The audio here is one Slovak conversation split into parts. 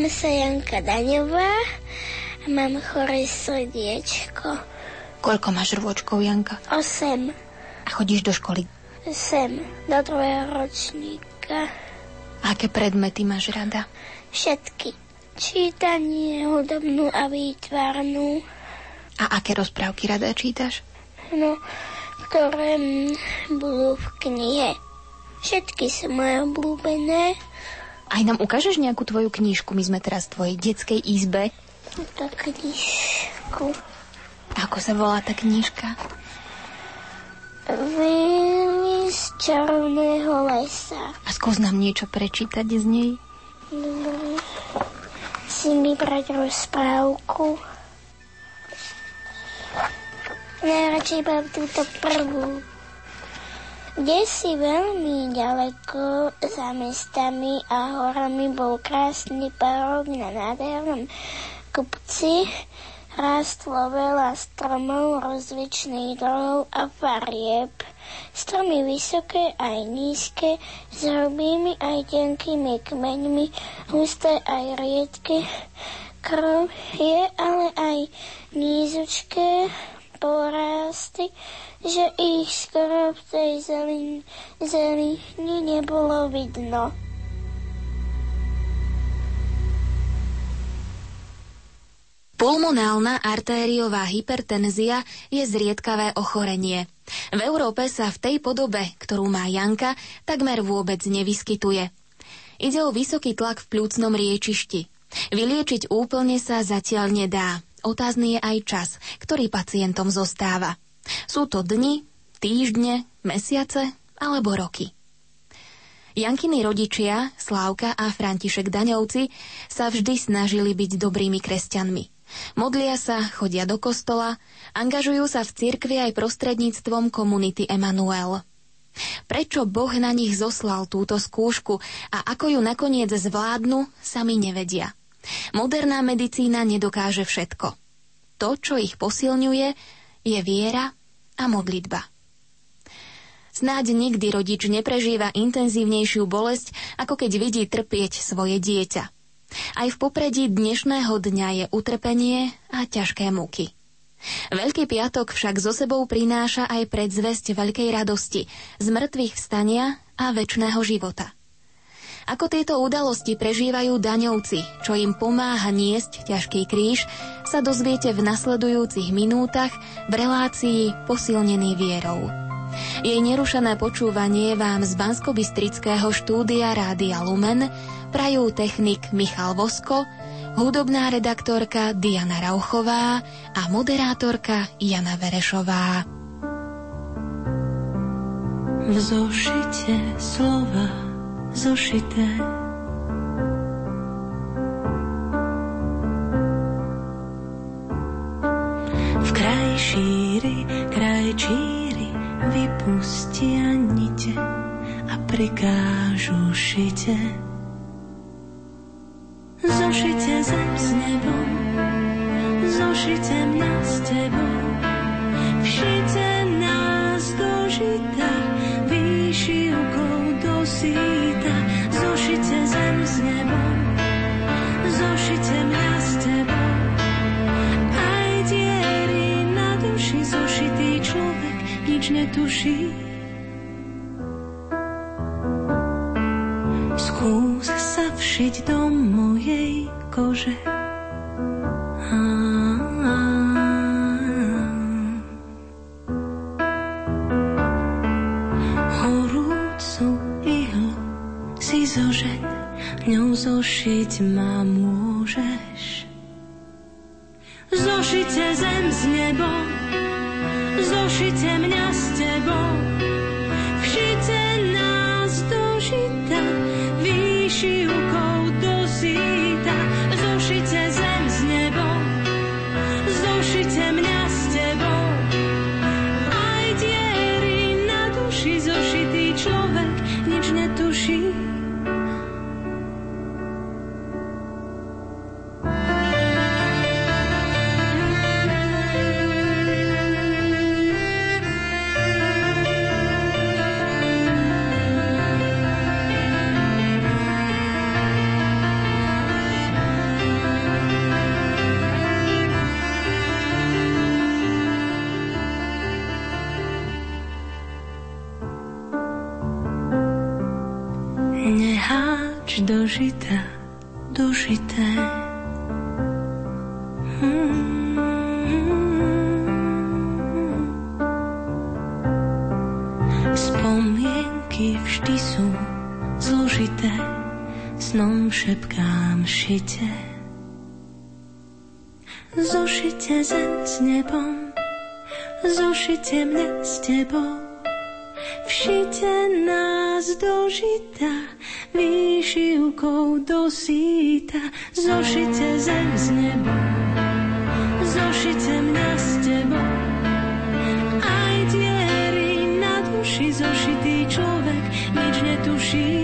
Volám sa Janka Daňová a mám choré srdiečko. Koľko máš rôčkov, Janka? Osem. A chodíš do školy? Sem, do druhého ročníka. Aké predmety máš rada? Všetky. Čítanie, hudobnú a výtvarnú. A aké rozprávky rada čítaš? No, ktoré budú v knihe. Všetky sú moje obľúbené. Aj nám ukážeš nejakú tvoju knižku? My sme teraz v tvojej detskej izbe. Túto knižku. Ako sa volá tá knižka? Vily z čarovného lesa. A skús nám niečo prečítať z nej. Dobre. Si vybrať rozprávku. Najradšej mám túto prvú. Kde si veľmi ďaleko za mestami a horami bol krásny parok na nádhernom kopci. Rástlo veľa stromov rozličných druhov a farieb. Stromy vysoké aj nízke, s hrubými aj tenkými kmeňmi, husté aj riedke. Krv je ale aj nízučké porasty, že ich skoro v tej zelin, zelini nebolo vidno. Pulmonálna artériová hypertenzia je zriedkavé ochorenie. V Európe sa v tej podobe, ktorú má Janka, takmer vôbec nevyskytuje. Ide o vysoký tlak v plúcnom riečišti. Vyliečiť úplne sa zatiaľ nedá. Otázny je aj čas, ktorý pacientom zostáva. Sú to dni, týždne, mesiace alebo roky. Jankiny rodičia, Slávka a František Daňovci, sa vždy snažili byť dobrými kresťanmi. Modlia sa, chodia do kostola, angažujú sa v cirkvi aj prostredníctvom komunity Emanuel. Prečo Boh na nich zoslal túto skúšku a ako ju nakoniec zvládnu, sami nevedia. Moderná medicína nedokáže všetko. To, čo ich posilňuje, je viera a modlitba. Snáď nikdy rodič neprežíva intenzívnejšiu bolesť, ako keď vidí trpieť svoje dieťa. Aj v popredí dnešného dňa je utrpenie a ťažké múky. Veľký piatok však zo sebou prináša aj predzvesť veľkej radosti, z mŕtvych vstania a väčšného života. Ako tieto udalosti prežívajú daňovci, čo im pomáha niesť ťažký kríž, sa dozviete v nasledujúcich minútach v relácii Posilnený vierou. Jej nerušené počúvanie vám z Banskobistrického štúdia Rádia Lumen prajú technik Michal Vosko, hudobná redaktorka Diana Rauchová a moderátorka Jana Verešová. V zošite slova zošité. V kraj šíry, kraj číry vypustia nite a prikážu šite. Zošite zem s nebom, zošite mňa s tebou, všite netuší. Skús sa všiť do mojej kože. Horúcu ihlu si zožeň, ňou zošiť ma až dožita, dožité. Spomienky vždy sú zložité, snom šepkám šite. Zošite zem s nebom, zošite mňa s tebou, všite nás dožita, výšivkou do síta, zošite zem s nebom, zošite mňa s tebou, aj diery na duši zošitý človek nič netuší.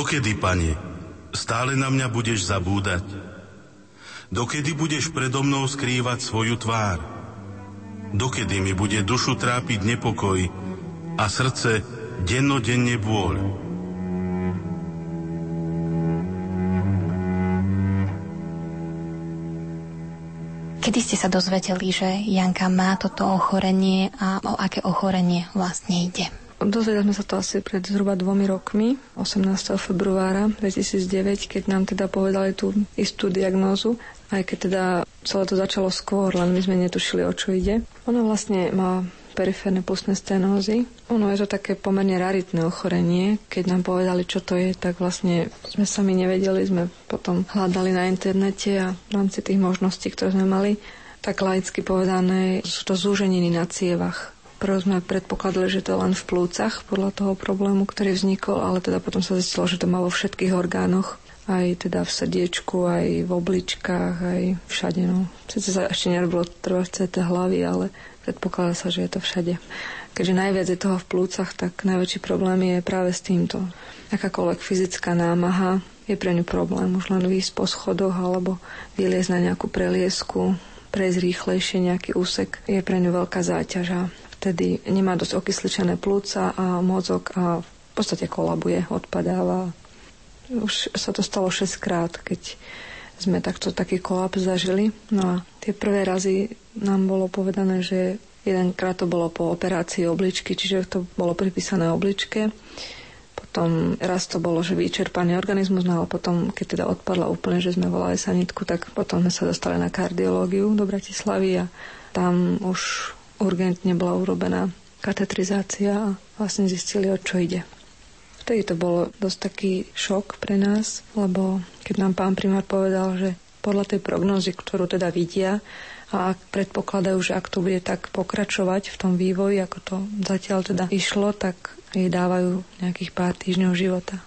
Dokedy, pane, stále na mňa budeš zabúdať? Dokedy budeš predo mnou skrývať svoju tvár? Dokedy mi bude dušu trápiť nepokoj a srdce dennodenne bôľ? Kedy ste sa dozvedeli, že Janka má toto ochorenie a o aké ochorenie vlastne ide? Dozvedeli sme sa to asi pred zhruba dvomi rokmi, 18. februára 2009, keď nám teda povedali tú istú diagnózu, aj keď teda celé to začalo skôr, len my sme netušili, o čo ide. Ona vlastne má periférne pustné stenózy. Ono je to také pomerne raritné ochorenie. Keď nám povedali, čo to je, tak vlastne sme sami nevedeli, sme potom hľadali na internete a v rámci tých možností, ktoré sme mali, tak laicky povedané, sú to zúženiny na cievach Prvo sme predpokladali, že to je len v plúcach podľa toho problému, ktorý vznikol, ale teda potom sa zistilo, že to má vo všetkých orgánoch aj teda v srdiečku, aj v obličkách, aj všade. No. Sice sa ešte nerobilo trvá CT hlavy, ale predpokladá sa, že je to všade. Keďže najviac je toho v plúcach, tak najväčší problém je práve s týmto. Akákoľvek fyzická námaha je pre ňu problém. Už len výjsť po schodoch alebo vyliezť na nejakú preliesku, prejsť rýchlejšie nejaký úsek je pre ňu veľká záťaž vtedy nemá dosť okysličené plúca a mozog a v podstate kolabuje, odpadáva. Už sa to stalo 6 krát, keď sme takto taký kolaps zažili. No a tie prvé razy nám bolo povedané, že jedenkrát to bolo po operácii obličky, čiže to bolo pripísané obličke. Potom raz to bolo, že vyčerpaný organizmus, no ale potom, keď teda odpadla úplne, že sme volali sanitku, tak potom sme sa dostali na kardiológiu do Bratislavy a tam už urgentne bola urobená katetrizácia a vlastne zistili, o čo ide. Vtedy to bolo dosť taký šok pre nás, lebo keď nám pán primár povedal, že podľa tej prognózy, ktorú teda vidia a ak predpokladajú, že ak to bude tak pokračovať v tom vývoji, ako to zatiaľ teda išlo, tak jej dávajú nejakých pár týždňov života.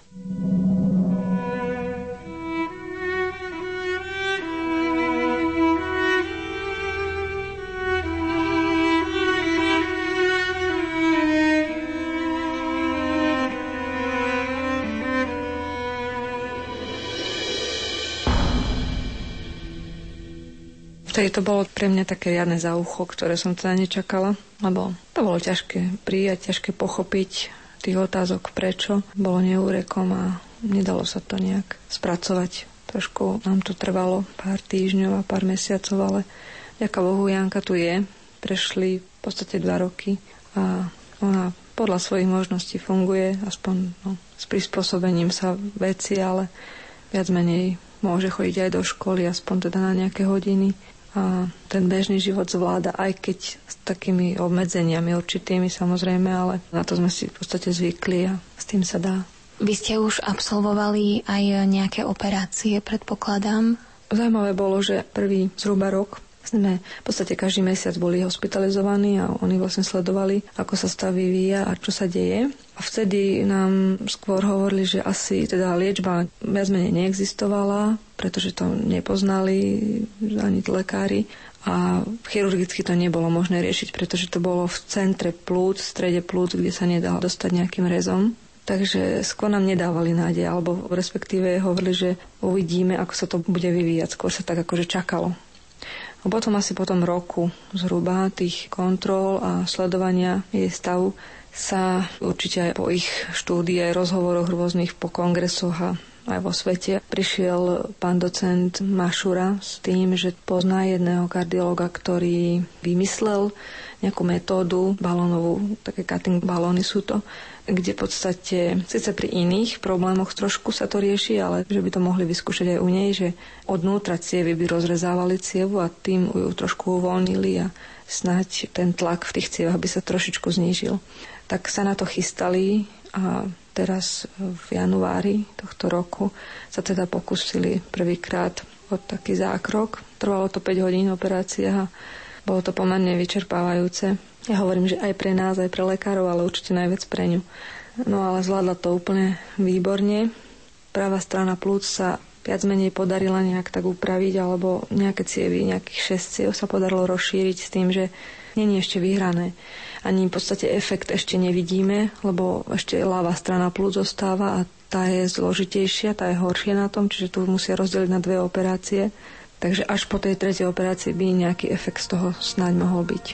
Vtedy to bolo pre mňa také riadne za ucho, ktoré som teda nečakala, lebo to bolo ťažké prijať, ťažké pochopiť tých otázok prečo. Bolo neúrekom a nedalo sa to nejak spracovať. Trošku nám to trvalo pár týždňov a pár mesiacov, ale ďaká Bohu Janka tu je. Prešli v podstate dva roky a ona podľa svojich možností funguje, aspoň no, s prispôsobením sa veci, ale viac menej môže chodiť aj do školy, aspoň teda na nejaké hodiny a ten bežný život zvláda, aj keď s takými obmedzeniami určitými samozrejme, ale na to sme si v podstate zvykli a s tým sa dá. Vy ste už absolvovali aj nejaké operácie, predpokladám? Zajímavé bolo, že prvý zhruba rok sme v podstate každý mesiac boli hospitalizovaní a oni vlastne sledovali, ako sa stav vyvíja a čo sa deje. A vtedy nám skôr hovorili, že asi teda liečba viac menej neexistovala, pretože to nepoznali ani lekári a chirurgicky to nebolo možné riešiť, pretože to bolo v centre plúc, v strede plúc, kde sa nedalo dostať nejakým rezom. Takže skôr nám nedávali nádej, alebo respektíve hovorili, že uvidíme, ako sa to bude vyvíjať. Skôr sa tak akože čakalo. A potom asi potom roku zhruba tých kontrol a sledovania jej stavu sa určite aj po ich štúdii, aj rozhovoroch rôznych po kongresoch a aj vo svete. Prišiel pán docent Mašura s tým, že pozná jedného kardiologa, ktorý vymyslel nejakú metódu balónovú, také cutting balóny sú to, kde v podstate, síce pri iných problémoch trošku sa to rieši, ale že by to mohli vyskúšať aj u nej, že odnútra cievy by rozrezávali cievu a tým ju trošku uvoľnili a snať ten tlak v tých cievach by sa trošičku znížil. Tak sa na to chystali a teraz v januári tohto roku sa teda pokúsili prvýkrát od taký zákrok. Trvalo to 5 hodín operácia bolo to pomerne vyčerpávajúce. Ja hovorím, že aj pre nás, aj pre lekárov, ale určite najviac pre ňu. No ale zvládla to úplne výborne. Pravá strana plúc sa viac menej podarila nejak tak upraviť, alebo nejaké cievy, nejakých 6 ciev sa podarilo rozšíriť s tým, že není ešte vyhrané. Ani v podstate efekt ešte nevidíme, lebo ešte ľavá strana plúc zostáva a tá je zložitejšia, tá je horšia na tom, čiže tu musia rozdeliť na dve operácie. Takže až po tej tretej operácii by nejaký efekt z toho snáď mohol byť.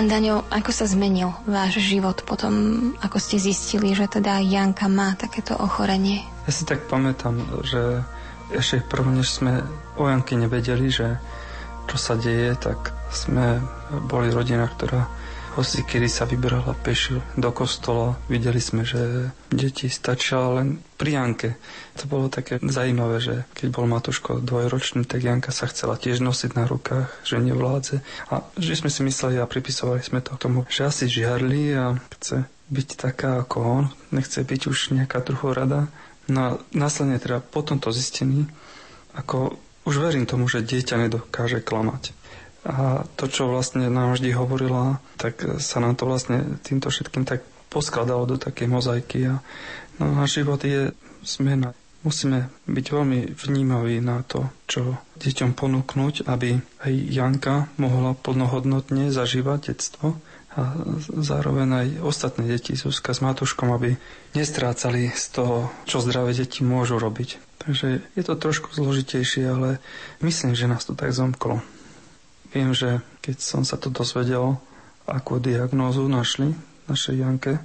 Pán Daňo, ako sa zmenil váš život potom, ako ste zistili, že teda Janka má takéto ochorenie? Ja si tak pamätám, že ešte prv, než sme o Janke nevedeli, že čo sa deje, tak sme boli rodina, ktorá hoci kedy sa vybrala peši do kostola. Videli sme, že deti stačila len pri Janke. To bolo také zajímavé, že keď bol Matuško dvojročný, tak Janka sa chcela tiež nosiť na rukách, že nevládze. A že sme si mysleli a pripisovali sme to k tomu, že asi žiarli a chce byť taká ako on, nechce byť už nejaká druhorada. No a následne teda po tomto zistení, ako už verím tomu, že dieťa nedokáže klamať. A to, čo vlastne nám vždy hovorila, tak sa nám to vlastne týmto všetkým tak poskladalo do takej mozaiky. A no, náš život je zmena. Musíme byť veľmi vnímaví na to, čo deťom ponúknuť, aby aj Janka mohla plnohodnotne zažívať detstvo a zároveň aj ostatné deti, Zuzka s Matuškom, aby nestrácali z toho, čo zdravé deti môžu robiť. Takže je to trošku zložitejšie, ale myslím, že nás to tak zomklo. Viem, že keď som sa to dozvedel, akú diagnózu našli našej Janke,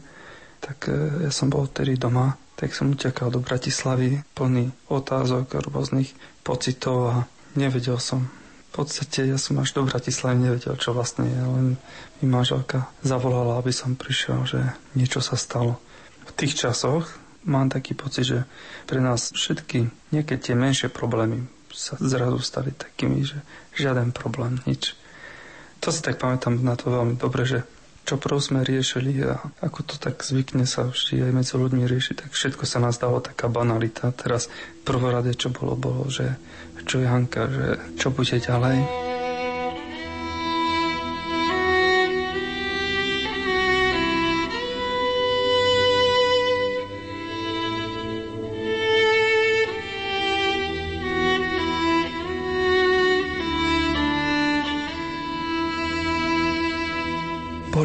tak e, ja som bol vtedy doma, tak som utekal do Bratislavy plný otázok rôznych pocitov a nevedel som. V podstate ja som až do Bratislavy nevedel, čo vlastne je, len mi manželka zavolala, aby som prišiel, že niečo sa stalo. V tých časoch mám taký pocit, že pre nás všetky, niekedy tie menšie problémy sa zrazu stali takými, že žiaden problém, nič. To si tak pamätám na to veľmi dobre, že čo prv sme riešili a ako to tak zvykne sa vždy aj medzi ľuďmi riešiť, tak všetko sa nás dalo taká banalita. Teraz prvorade, čo bolo, bolo, že čo je Hanka, že čo bude ďalej.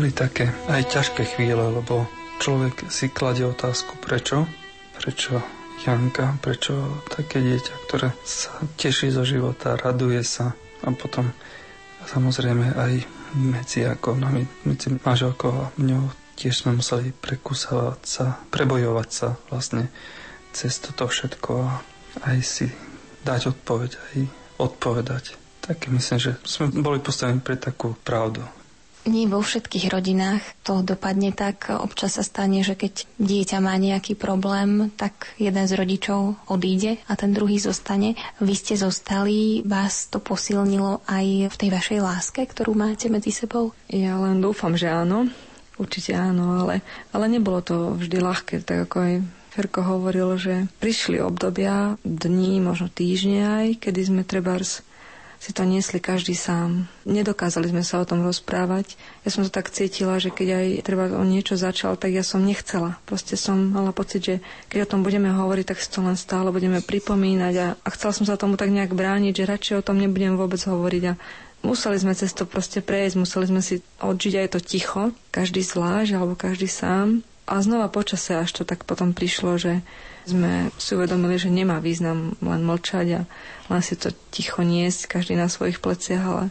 Boli také aj ťažké chvíle, lebo človek si kladie otázku, prečo? Prečo Janka, prečo také dieťa, ktoré sa teší zo života, raduje sa a potom samozrejme aj medzi ako nami, medzi manželkou a mňou tiež sme museli prekúsavať sa, prebojovať sa vlastne cez toto všetko a aj si dať odpoveď, aj odpovedať. Tak myslím, že sme boli postavení pre takú pravdu. Nie vo všetkých rodinách to dopadne tak. Občas sa stane, že keď dieťa má nejaký problém, tak jeden z rodičov odíde a ten druhý zostane. Vy ste zostali, vás to posilnilo aj v tej vašej láske, ktorú máte medzi sebou? Ja len dúfam, že áno. Určite áno, ale, ale nebolo to vždy ľahké, tak ako aj Ferko hovoril, že prišli obdobia, dní, možno týždne aj, kedy sme trebárs si to niesli každý sám. Nedokázali sme sa o tom rozprávať. Ja som to tak cítila, že keď aj treba o niečo začal, tak ja som nechcela. Proste som mala pocit, že keď o tom budeme hovoriť, tak si to len stále budeme pripomínať a, a chcela som sa tomu tak nejak brániť, že radšej o tom nebudem vôbec hovoriť a museli sme cez to proste prejsť, museli sme si odžiť aj to ticho, každý zvlášť alebo každý sám. A znova počase až to tak potom prišlo, že sme si uvedomili, že nemá význam len mlčať a len si to ticho niesť, každý na svojich pleciach, ale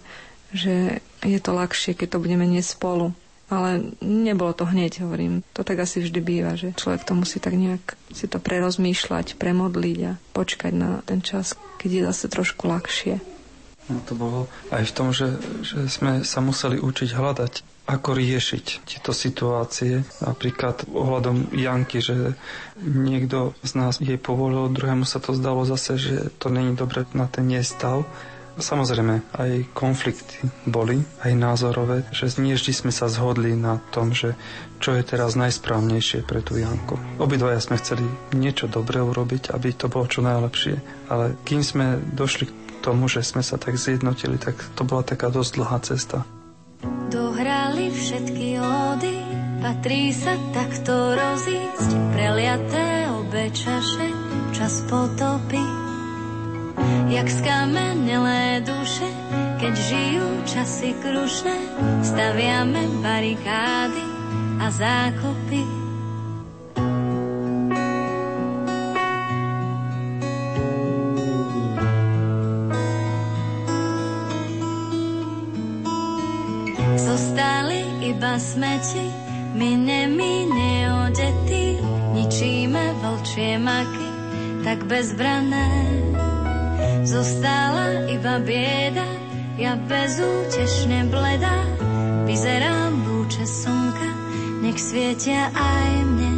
že je to ľahšie, keď to budeme niesť spolu. Ale nebolo to hneď, hovorím. To tak asi vždy býva, že človek to musí tak nejak si to prerozmýšľať, premodliť a počkať na ten čas, keď je zase trošku ľahšie. No to bolo aj v tom, že, že sme sa museli učiť hľadať ako riešiť tieto situácie. Napríklad ohľadom Janky, že niekto z nás jej povolil, druhému sa to zdalo zase, že to není dobre na ten jej stav. Samozrejme, aj konflikty boli, aj názorové, že nie vždy sme sa zhodli na tom, že čo je teraz najsprávnejšie pre tú Janku. Obidvaja sme chceli niečo dobré urobiť, aby to bolo čo najlepšie, ale kým sme došli k tomu, že sme sa tak zjednotili, tak to bola taká dosť dlhá cesta. Dohrali všetky ódy, patrí sa takto rozísť, preliaté obe čaše, čas potopy. Jak skamenelé duše, keď žijú časy krušné, staviame barikády a zákopy. Iba smeti, my nemy neodetí, ničíme vlčie maky, tak bezbrané. Zostala iba bieda, ja bezútešne bledá, vyzerám búče slnka, nech svietia aj mne.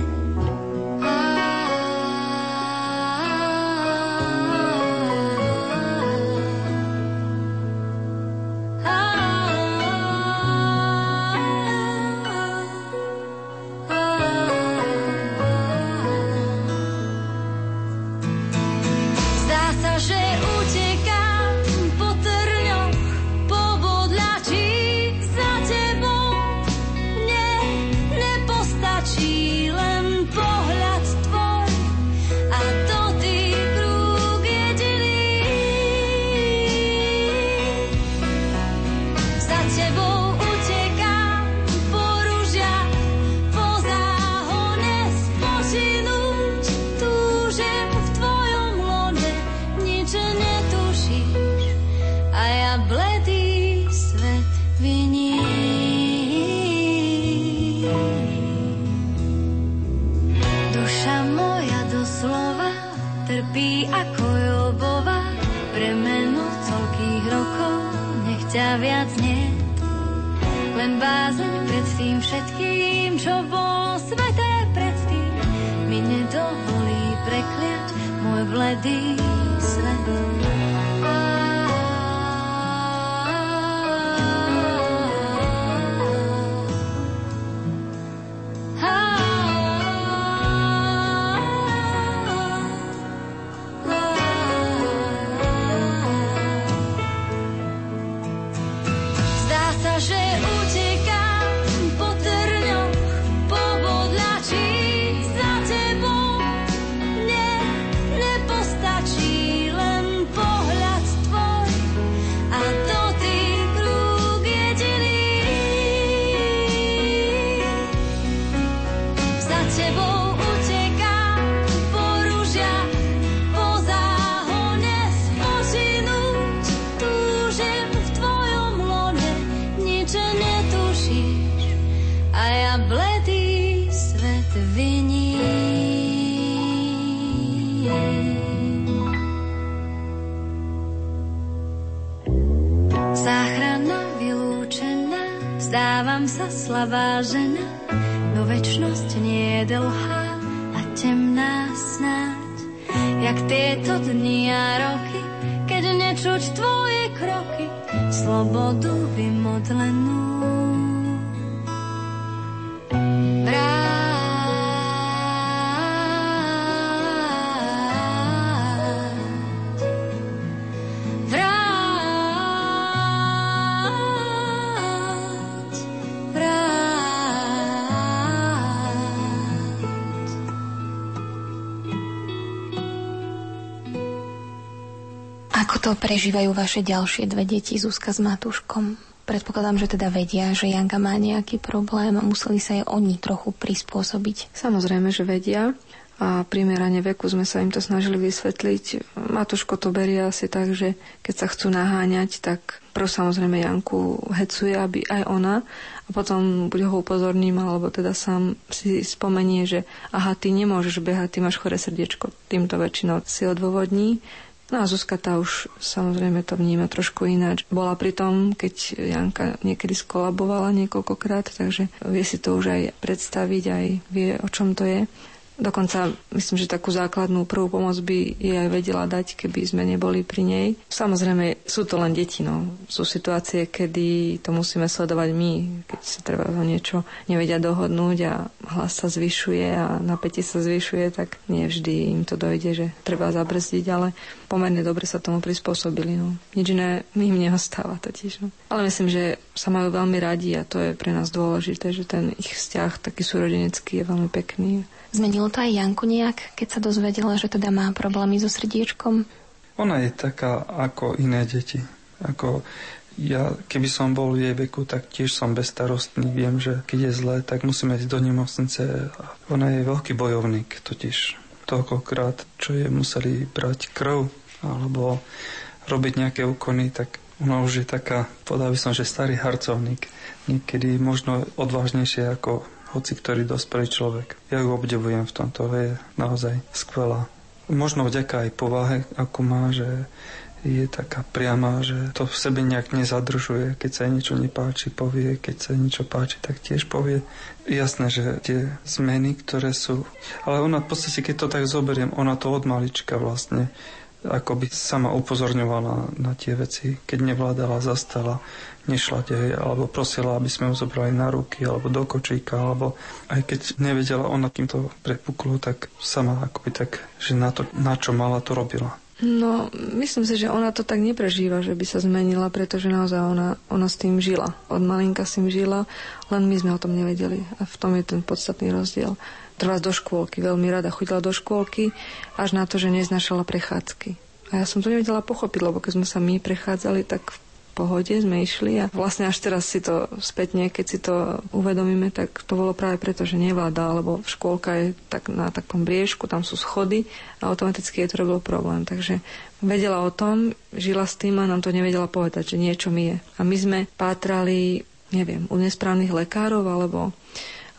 To prežívajú vaše ďalšie dve deti, Zuzka s Matúškom? Predpokladám, že teda vedia, že Janka má nejaký problém a museli sa jej oni trochu prispôsobiť. Samozrejme, že vedia a primerane veku sme sa im to snažili vysvetliť. Matúško to berie asi tak, že keď sa chcú naháňať, tak prv samozrejme Janku hecuje, aby aj ona a potom buď ho upozorním, alebo teda sám si spomenie, že aha, ty nemôžeš behať, ty máš chore srdiečko. Týmto väčšinou si odôvodní. No a Zuzka tá už samozrejme to vníma trošku ináč. Bola pri tom, keď Janka niekedy skolabovala niekoľkokrát, takže vie si to už aj predstaviť, aj vie, o čom to je. Dokonca myslím, že takú základnú prvú pomoc by jej aj vedela dať, keby sme neboli pri nej. Samozrejme, sú to len deti. No. Sú situácie, kedy to musíme sledovať my, keď sa treba o niečo nevedia dohodnúť a hlas sa zvyšuje a napätie sa zvyšuje, tak nie vždy im to dojde, že treba zabrzdiť, ale pomerne dobre sa tomu prispôsobili. No. Nič iné im neostáva totiž. No. Ale myslím, že sa majú veľmi radi a to je pre nás dôležité, že ten ich vzťah taký súrodenecký je veľmi pekný. Zmenilo to aj Janku nejak, keď sa dozvedela, že teda má problémy so srdiečkom? Ona je taká ako iné deti. Ako ja, keby som bol v jej veku, tak tiež som bezstarostný. Viem, že keď je zlé, tak musíme ísť do nemocnice. Ona je veľký bojovník, totiž toľkokrát, čo je museli brať krv alebo robiť nejaké úkony, tak ona už je taká, podal by som, že starý harcovník. Niekedy možno odvážnejšie ako hoci ktorý dospelý človek. Ja ju obdivujem v tomto, je naozaj skvelá. Možno vďaka aj povahe, ako má, že je taká priama, že to v sebe nejak nezadržuje. Keď sa jej niečo nepáči, povie. Keď sa jej niečo páči, tak tiež povie. Jasné, že tie zmeny, ktoré sú... Ale ona v podstate, keď to tak zoberiem, ona to od malička vlastne ako by sama upozorňovala na tie veci, keď nevládala, zastala, nešla tej, alebo prosila, aby sme ju zobrali na ruky, alebo do kočíka, alebo aj keď nevedela ona, kým to prepuklo, tak sama akoby tak, že na to, na čo mala, to robila. No, myslím si, že ona to tak neprežíva, že by sa zmenila, pretože naozaj ona, ona s tým žila. Od malinka s tým žila, len my sme o tom nevedeli. A v tom je ten podstatný rozdiel. Trvá do škôlky, veľmi rada chodila do škôlky, až na to, že neznašala prechádzky. A ja som to nevedela pochopiť, lebo keď sme sa my prechádzali, tak pohode sme išli a vlastne až teraz si to spätne, keď si to uvedomíme, tak to bolo práve preto, že nevláda, lebo škôlka je tak na takom briežku, tam sú schody a automaticky je to robil problém. Takže vedela o tom, žila s tým a nám to nevedela povedať, že niečo mi je. A my sme pátrali, neviem, u nesprávnych lekárov alebo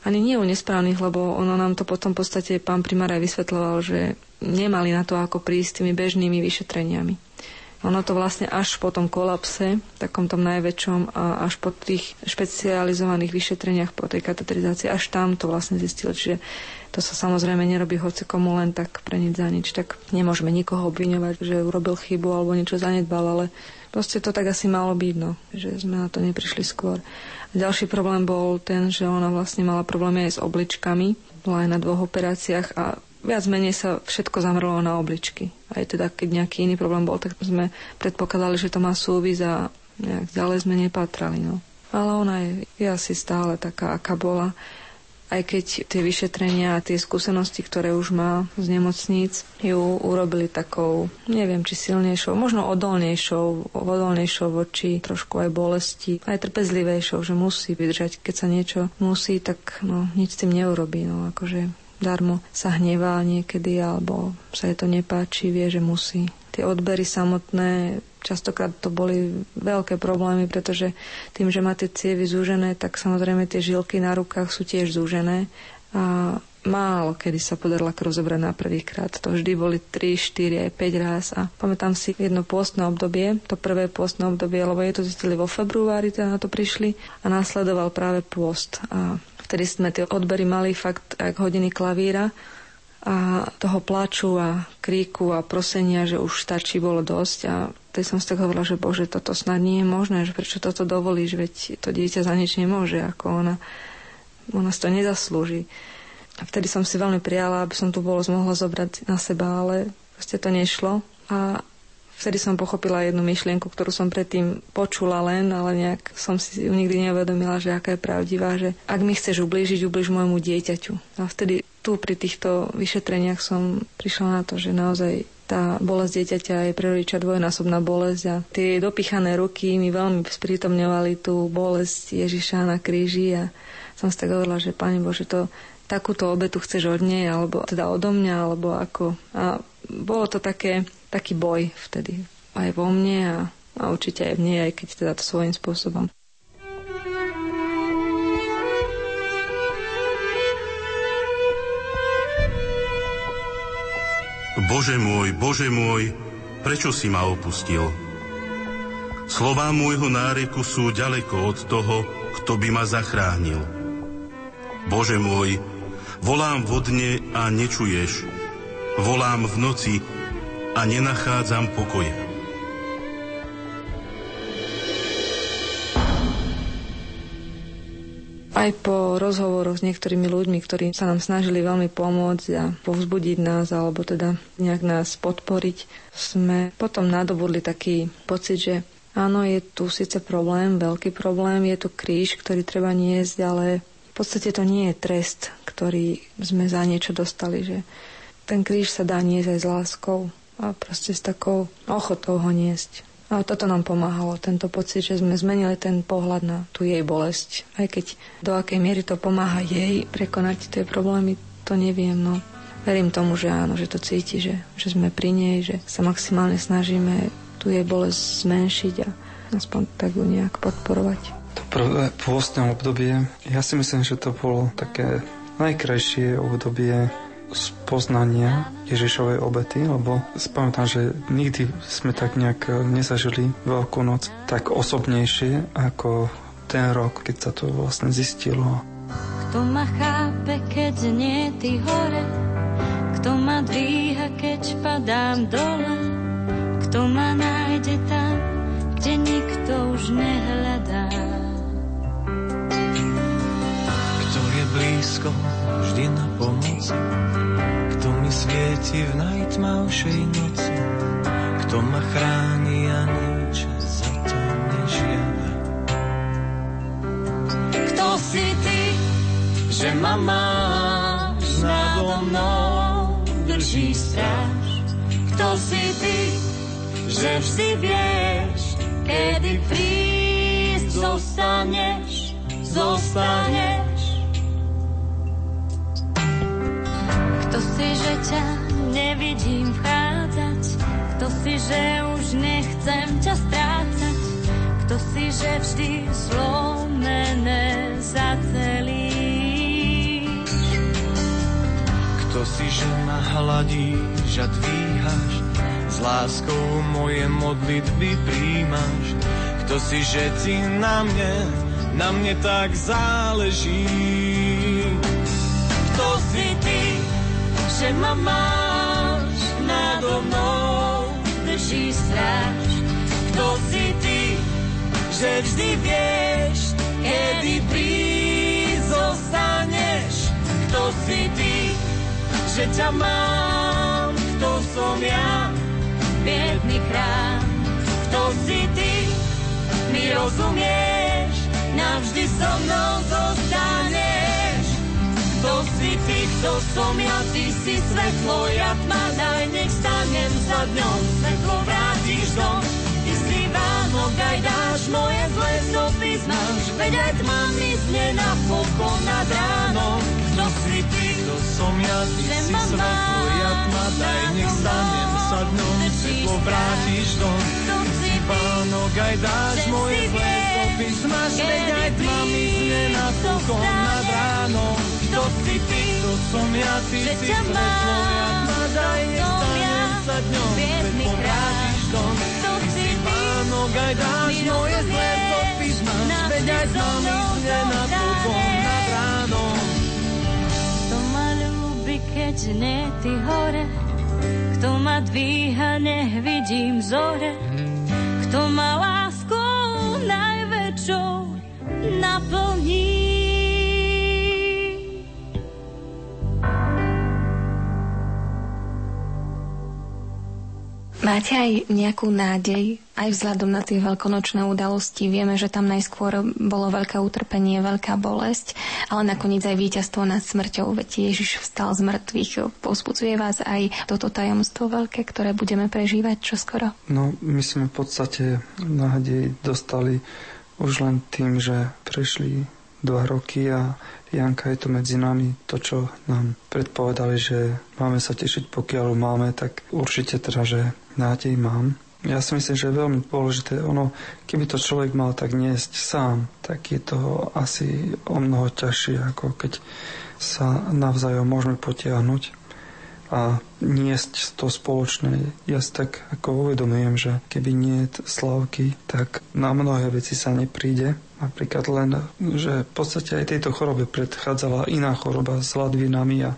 ani nie u nesprávnych, lebo ono nám to potom v podstate pán primár aj vysvetľoval, že nemali na to ako prísť tými bežnými vyšetreniami. Ono to vlastne až po tom kolapse, takom tom najväčšom, a až po tých špecializovaných vyšetreniach, po tej kateterizácii, až tam to vlastne zistilo. Čiže to sa samozrejme nerobí hoci komu len tak pre nič za nič. Tak nemôžeme nikoho obviňovať, že urobil chybu alebo niečo zanedbal, ale proste to tak asi malo byť, no, že sme na to neprišli skôr. A ďalší problém bol ten, že ona vlastne mala problémy aj s obličkami, bola aj na dvoch operáciách a viac menej sa všetko zamrlo na obličky. Aj teda, keď nejaký iný problém bol, tak sme predpokladali, že to má súvis a nejak ďalej sme nepatrali. No. Ale ona je, je asi stále taká, aká bola. Aj keď tie vyšetrenia a tie skúsenosti, ktoré už má z nemocníc, ju urobili takou, neviem, či silnejšou, možno odolnejšou, odolnejšou voči trošku aj bolesti, aj trpezlivejšou, že musí vydržať. Keď sa niečo musí, tak no, nič s tým neurobí. No, akože darmo sa hnevá niekedy alebo sa jej to nepáči, vie, že musí. Tie odbery samotné, častokrát to boli veľké problémy, pretože tým, že má tie cievy zúžené, tak samozrejme tie žilky na rukách sú tiež zúžené a málo kedy sa podarila rozobrať na prvýkrát. To vždy boli 3, 4, aj 5 raz a pamätám si jedno pôstne obdobie, to prvé pôstne obdobie, lebo je to zistili vo februári, teda na to prišli a následoval práve pôst. A Vtedy sme tie odbery mali fakt ako hodiny klavíra a toho plaču a kríku a prosenia, že už stačí, bolo dosť a tej som si tak hovorila, že bože, toto snad nie je možné, že prečo toto dovolíš, veď to dieťa za nič nemôže, ako ona, ona si to nezaslúži. A vtedy som si veľmi prijala, aby som tú bolesť mohla zobrať na seba, ale proste to nešlo. A Vtedy som pochopila jednu myšlienku, ktorú som predtým počula len, ale nejak som si ju nikdy neuvedomila, že aká je pravdivá, že ak mi chceš ublížiť, ublíž môjmu dieťaťu. A vtedy tu pri týchto vyšetreniach som prišla na to, že naozaj tá bolesť dieťaťa je pre rodiča dvojnásobná bolesť a tie dopichané ruky mi veľmi sprítomňovali tú bolesť Ježiša na kríži a som si tak hovorila, že Pane Bože, to takúto obetu chceš od nej, alebo teda odo mňa, alebo ako. A bolo to také taký boj vtedy aj vo mne a, a určite aj v nej, aj keď teda to svojím spôsobom. Bože môj, Bože môj, prečo si ma opustil? Slová môjho náreku sú ďaleko od toho, kto by ma zachránil. Bože môj, volám vodne a nečuješ. Volám v noci a nenachádzam pokoja. Aj po rozhovoroch s niektorými ľuďmi, ktorí sa nám snažili veľmi pomôcť a povzbudiť nás, alebo teda nejak nás podporiť, sme potom nadobudli taký pocit, že áno, je tu síce problém, veľký problém, je tu kríž, ktorý treba niesť, ale v podstate to nie je trest, ktorý sme za niečo dostali, že ten kríž sa dá niesť aj s láskou a proste s takou ochotou ho niesť. A toto nám pomáhalo, tento pocit, že sme zmenili ten pohľad na tú jej bolesť. Aj keď do akej miery to pomáha jej prekonať tie problémy, to neviem, no verím tomu, že áno, že to cíti, že, že sme pri nej, že sa maximálne snažíme tú jej bolesť zmenšiť a aspoň tak ju nejak podporovať. To prvé pôstne obdobie, ja si myslím, že to bolo také najkrajšie obdobie spoznania Ježišovej obety, lebo spamätám, že nikdy sme tak nejak nezažili Veľkú noc tak osobnejšie ako ten rok, keď sa to vlastne zistilo. Kto ma chápe, keď nie ty hore, kto ma dvíha, keď padám dole, kto ma nájde tam, kde nikto už nehľadá. Blízko, vždy na pomoci, kto mi svieti v najtmavšej noci, kto ma chráni a nič za to nežiada. Kto si ty, že ma máš nado mnou, drží stráž? Kto si ty, že vždy vieš, kedy prísť zostaneš, zostaneš? Si, že ťa nevidím vchádzať, kto si, že už nechcem ťa strácať, kto si, že vždy zlomené zacelíš. Kto si, že ma hladíš a dvíhaš, s láskou moje modlitby príjmaš, kto si, že ti na mne, na mne tak záleží. Že ma máš nado mnou, drží stráž. Kto si ty, že vždy vieš, kedy prísť zostaneš? Kto si ty, že ťa mám? Kto som ja, biedný chrám? Kto si ty, mi rozumieš? Navždy so mnou zostaneš. Kto si ty, kto som ja, ty si svetlo, ja tma, daj, nech stanem za dňom, svetlo vrátiš dom. Ty si Vánok, aj dáš moje zlé stopy znáš, veď aj tma mi zne na pokon nad ránom. Kto si ty, kto som ja, ty si svetlo, ja tma, daj, nech stanem za dňom, svetlo vrátiš dom. Kto si Vánok, aj dáš moje zlé znáš, veď aj tma mi zne na pokon nad ránom. Kto si ty, kto som ja, ty že si svetlo, ja ma daj, nestanem sa dňom, svetlo vrátiš dom. Kto si Pánok, aj dáš moje zlé stopy, máš, veď aj s nami zne na púkom nad ránom. Kto ma ľúbi, keď nie ty hore, kto ma dvíha, nech vidím zore, kto ma láskou najväčšou naplní. Máte aj nejakú nádej, aj vzhľadom na tie veľkonočné udalosti? Vieme, že tam najskôr bolo veľké utrpenie, veľká bolesť, ale nakoniec aj víťazstvo nad smrťou, veď Ježiš vstal z mŕtvych. Povzbudzuje vás aj toto tajomstvo veľké, ktoré budeme prežívať čoskoro? No, my sme v podstate nádej dostali už len tým, že prešli dva roky a Janka je tu medzi nami. To, čo nám predpovedali, že máme sa tešiť, pokiaľ máme, tak určite teda, že nádej mám. Ja si myslím, že je veľmi dôležité. Ono, keby to človek mal tak niesť sám, tak je to asi o mnoho ťažšie, ako keď sa navzájom môžeme potiahnuť a niesť to spoločné. Ja si tak ako uvedomujem, že keby nie slavky, tak na mnohé veci sa nepríde. Napríklad len, že v podstate aj tejto chorobe predchádzala iná choroba s ladvinami a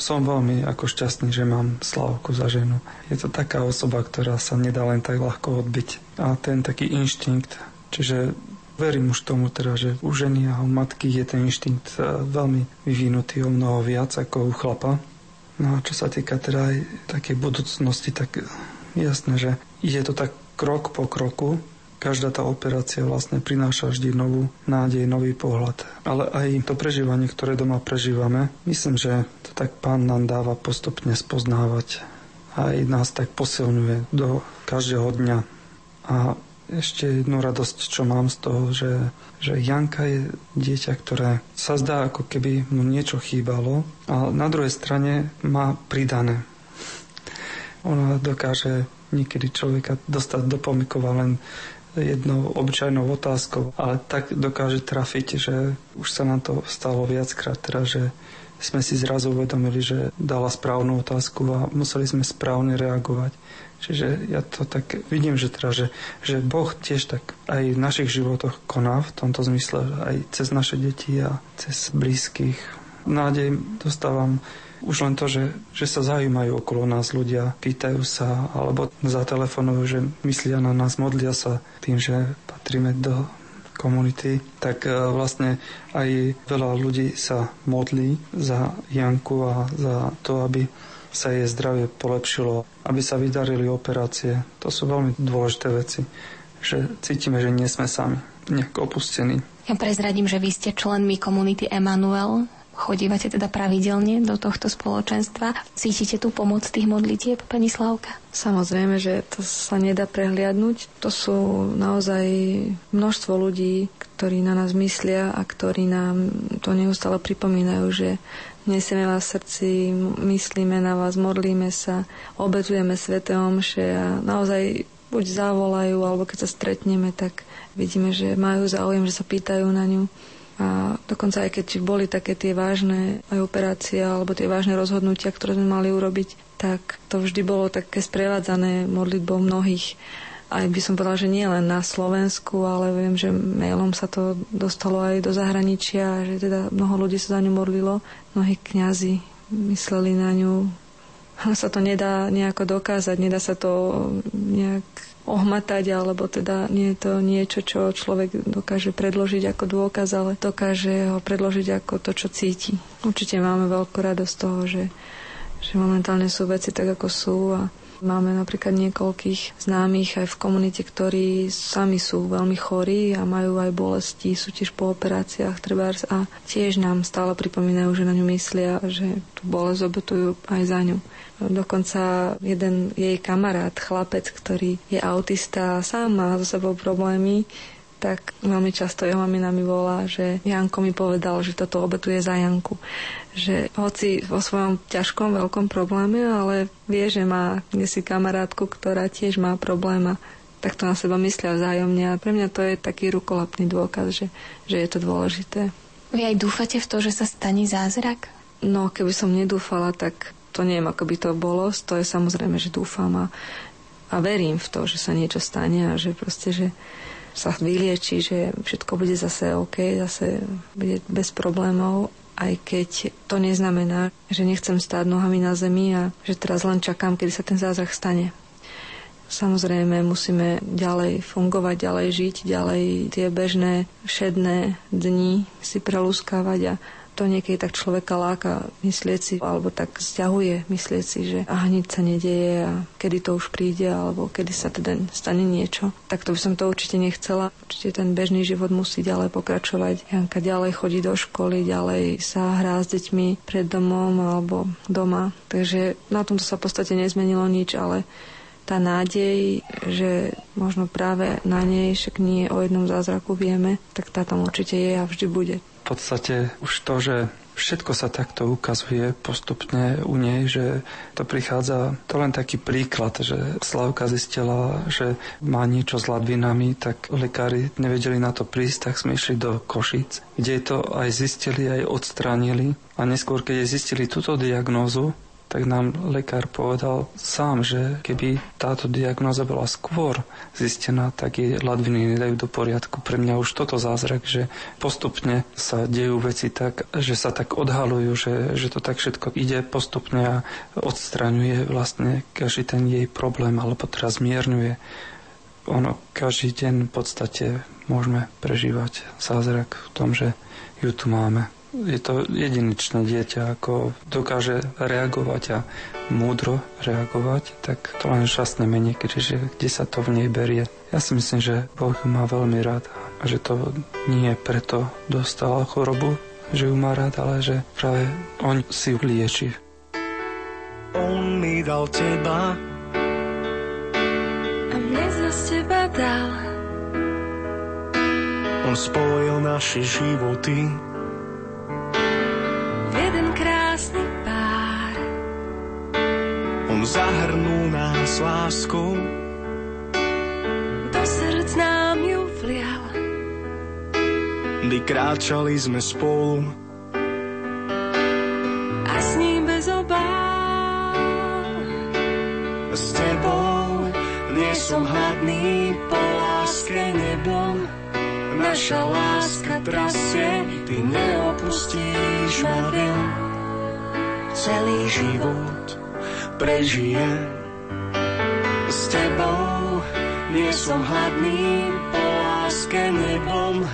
som veľmi ako šťastný, že mám Slavku za ženu. Je to taká osoba, ktorá sa nedá len tak ľahko odbiť. A ten taký inštinkt, čiže verím už tomu teda, že u ženy a u matky je ten inštinkt e, veľmi vyvinutý o mnoho viac ako u chlapa. No a čo sa týka teda aj takej budúcnosti, tak jasné, že ide to tak krok po kroku, Každá tá operácia vlastne prináša vždy novú nádej, nový pohľad. Ale aj to prežívanie, ktoré doma prežívame, myslím, že to tak pán nám dáva postupne spoznávať. Aj nás tak posilňuje do každého dňa. A ešte jednu radosť, čo mám z toho, že, že Janka je dieťa, ktoré sa zdá, ako keby mu niečo chýbalo, ale na druhej strane má pridané. Ona dokáže niekedy človeka dostať do pomykova len jednou obyčajnou otázkou, ale tak dokáže trafiť, že už sa nám to stalo viackrát, teda, že, sme si zrazu uvedomili, že dala správnu otázku a museli sme správne reagovať. Čiže ja to tak vidím, že, teda, že, že Boh tiež tak aj v našich životoch koná v tomto zmysle, aj cez naše deti a cez blízkych. Nádej dostávam už len to, že, že sa zaujímajú okolo nás ľudia, pýtajú sa alebo zatelefonujú, že myslia na nás, modlia sa tým, že patríme do komunity, tak e, vlastne aj veľa ľudí sa modlí za Janku a za to, aby sa jej zdravie polepšilo, aby sa vydarili operácie. To sú veľmi dôležité veci, že cítime, že nie sme sami, nejak opustení. Ja prezradím, že vy ste členmi komunity Emanuel. Chodívate teda pravidelne do tohto spoločenstva. Cítite tú pomoc tých modlitieb, pani Slavka? Samozrejme, že to sa nedá prehliadnúť. To sú naozaj množstvo ľudí, ktorí na nás myslia a ktorí nám to neustále pripomínajú, že nesieme vás v srdci, myslíme na vás, modlíme sa, obetujeme Svete Omše a naozaj buď zavolajú, alebo keď sa stretneme, tak vidíme, že majú záujem, že sa pýtajú na ňu. A dokonca aj keď boli také tie vážne aj operácie alebo tie vážne rozhodnutia, ktoré sme mali urobiť, tak to vždy bolo také sprevádzané modlitbou mnohých. Aj by som povedala, že nie len na Slovensku, ale viem, že mailom sa to dostalo aj do zahraničia, že teda mnoho ľudí sa za ňu modlilo, mnohí kňazi mysleli na ňu. Ale sa to nedá nejako dokázať, nedá sa to nejak ohmatať, alebo teda nie je to niečo, čo človek dokáže predložiť ako dôkaz, ale dokáže ho predložiť ako to, čo cíti. Určite máme veľkú radosť toho, že, že momentálne sú veci tak, ako sú a Máme napríklad niekoľkých známych aj v komunite, ktorí sami sú veľmi chorí a majú aj bolesti, sú tiež po operáciách trebárs a tiež nám stále pripomínajú, že na ňu myslia, že tú bolesť obetujú aj za ňu. Dokonca jeden jej kamarát, chlapec, ktorý je autista, sám má so sebou problémy, tak veľmi často jeho mamina mi volá, že Janko mi povedal, že toto obetuje za Janku. Že hoci vo svojom ťažkom, veľkom probléme, ale vie, že má si kamarátku, ktorá tiež má problém a tak to na seba myslia vzájomne a pre mňa to je taký rukolapný dôkaz, že, že je to dôležité. Vy aj dúfate v to, že sa stane zázrak? No, keby som nedúfala, tak to neviem, ako by to bolo. To je samozrejme, že dúfam a, a verím v to, že sa niečo stane a že proste, že sa vylieči, že všetko bude zase OK, zase bude bez problémov, aj keď to neznamená, že nechcem stáť nohami na zemi a že teraz len čakám, kedy sa ten zázrak stane. Samozrejme musíme ďalej fungovať, ďalej žiť, ďalej tie bežné šedné dni si prelúskávať a to niekedy tak človeka láka myslieť si, alebo tak zťahuje myslieť si, že aha, nič sa nedieje a kedy to už príde, alebo kedy sa teda stane niečo. Tak to by som to určite nechcela. Určite ten bežný život musí ďalej pokračovať. Janka ďalej chodí do školy, ďalej sa hrá s deťmi pred domom alebo doma. Takže na tomto sa v podstate nezmenilo nič, ale tá nádej, že možno práve na nej, však nie o jednom zázraku vieme, tak tá tam určite je a vždy bude podstate už to, že všetko sa takto ukazuje postupne u nej, že to prichádza, to len taký príklad, že Slavka zistila, že má niečo s ladvinami, tak lekári nevedeli na to prísť, tak sme išli do Košic, kde to aj zistili, aj odstránili. A neskôr, keď zistili túto diagnózu, tak nám lekár povedal sám, že keby táto diagnoza bola skôr zistená, tak jej ladviny nedajú do poriadku. Pre mňa už toto zázrak, že postupne sa dejú veci tak, že sa tak odhalujú, že, že to tak všetko ide postupne a odstraňuje vlastne každý ten jej problém, alebo teraz zmierňuje. Ono každý deň v podstate môžeme prežívať zázrak v tom, že ju tu máme je to jedinečné dieťa, ako dokáže reagovať a múdro reagovať, tak to len šťastné menie, keďže kde sa to v nej berie. Ja si myslím, že Boh ju má veľmi rád a že to nie preto dostala chorobu, že ju má rád, ale že práve on si ju lieči. On mi dal teba a mne za teba dal. On spojil naše životy On zahrnul nás láskou. Do srdc nám ju vlial. Kdy kráčali sme spolu. A s ním bez obáv. S tebou nie som hladný, po láske nebom. Naša láska trasie, ty neopustíš ma, Celý život prežijem s tebou. Nie som hladný po láske nebom.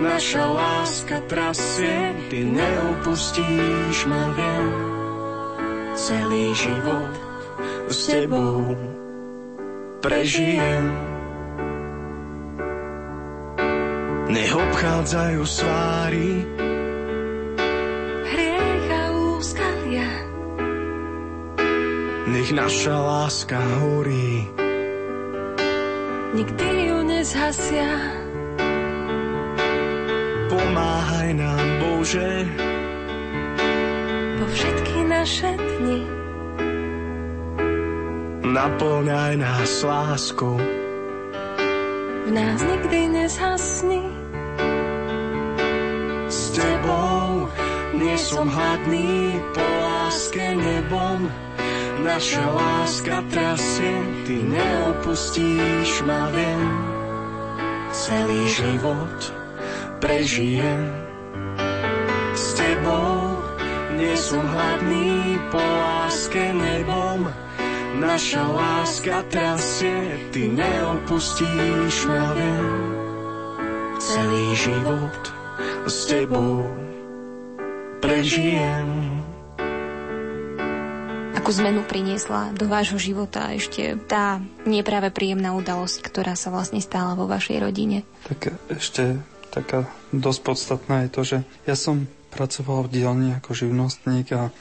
Naša láska trasie, ty neopustíš ma viem. Celý život s tebou prežijem. Nech obchádzajú svári, Nech naša láska horí, nikdy ju nezhasia. Pomáhaj nám, Bože, po všetky naše dni Naplňaj nás láskou. V nás nikdy nezhasni. S tebou nie som hladný, po láske nebom. Naša láska trasie, ty neopustíš ma viem. Celý život prežijem. S tebou nie som hladný, po láske nebom. Naša láska trasie, ty neopustíš ma viem. Celý život s tebou prežijem. Akú zmenu priniesla do vášho života ešte tá nepráve príjemná udalosť, ktorá sa vlastne stala vo vašej rodine? Tak ešte taká dosť podstatná je to, že ja som pracoval v dielni ako živnostník, a,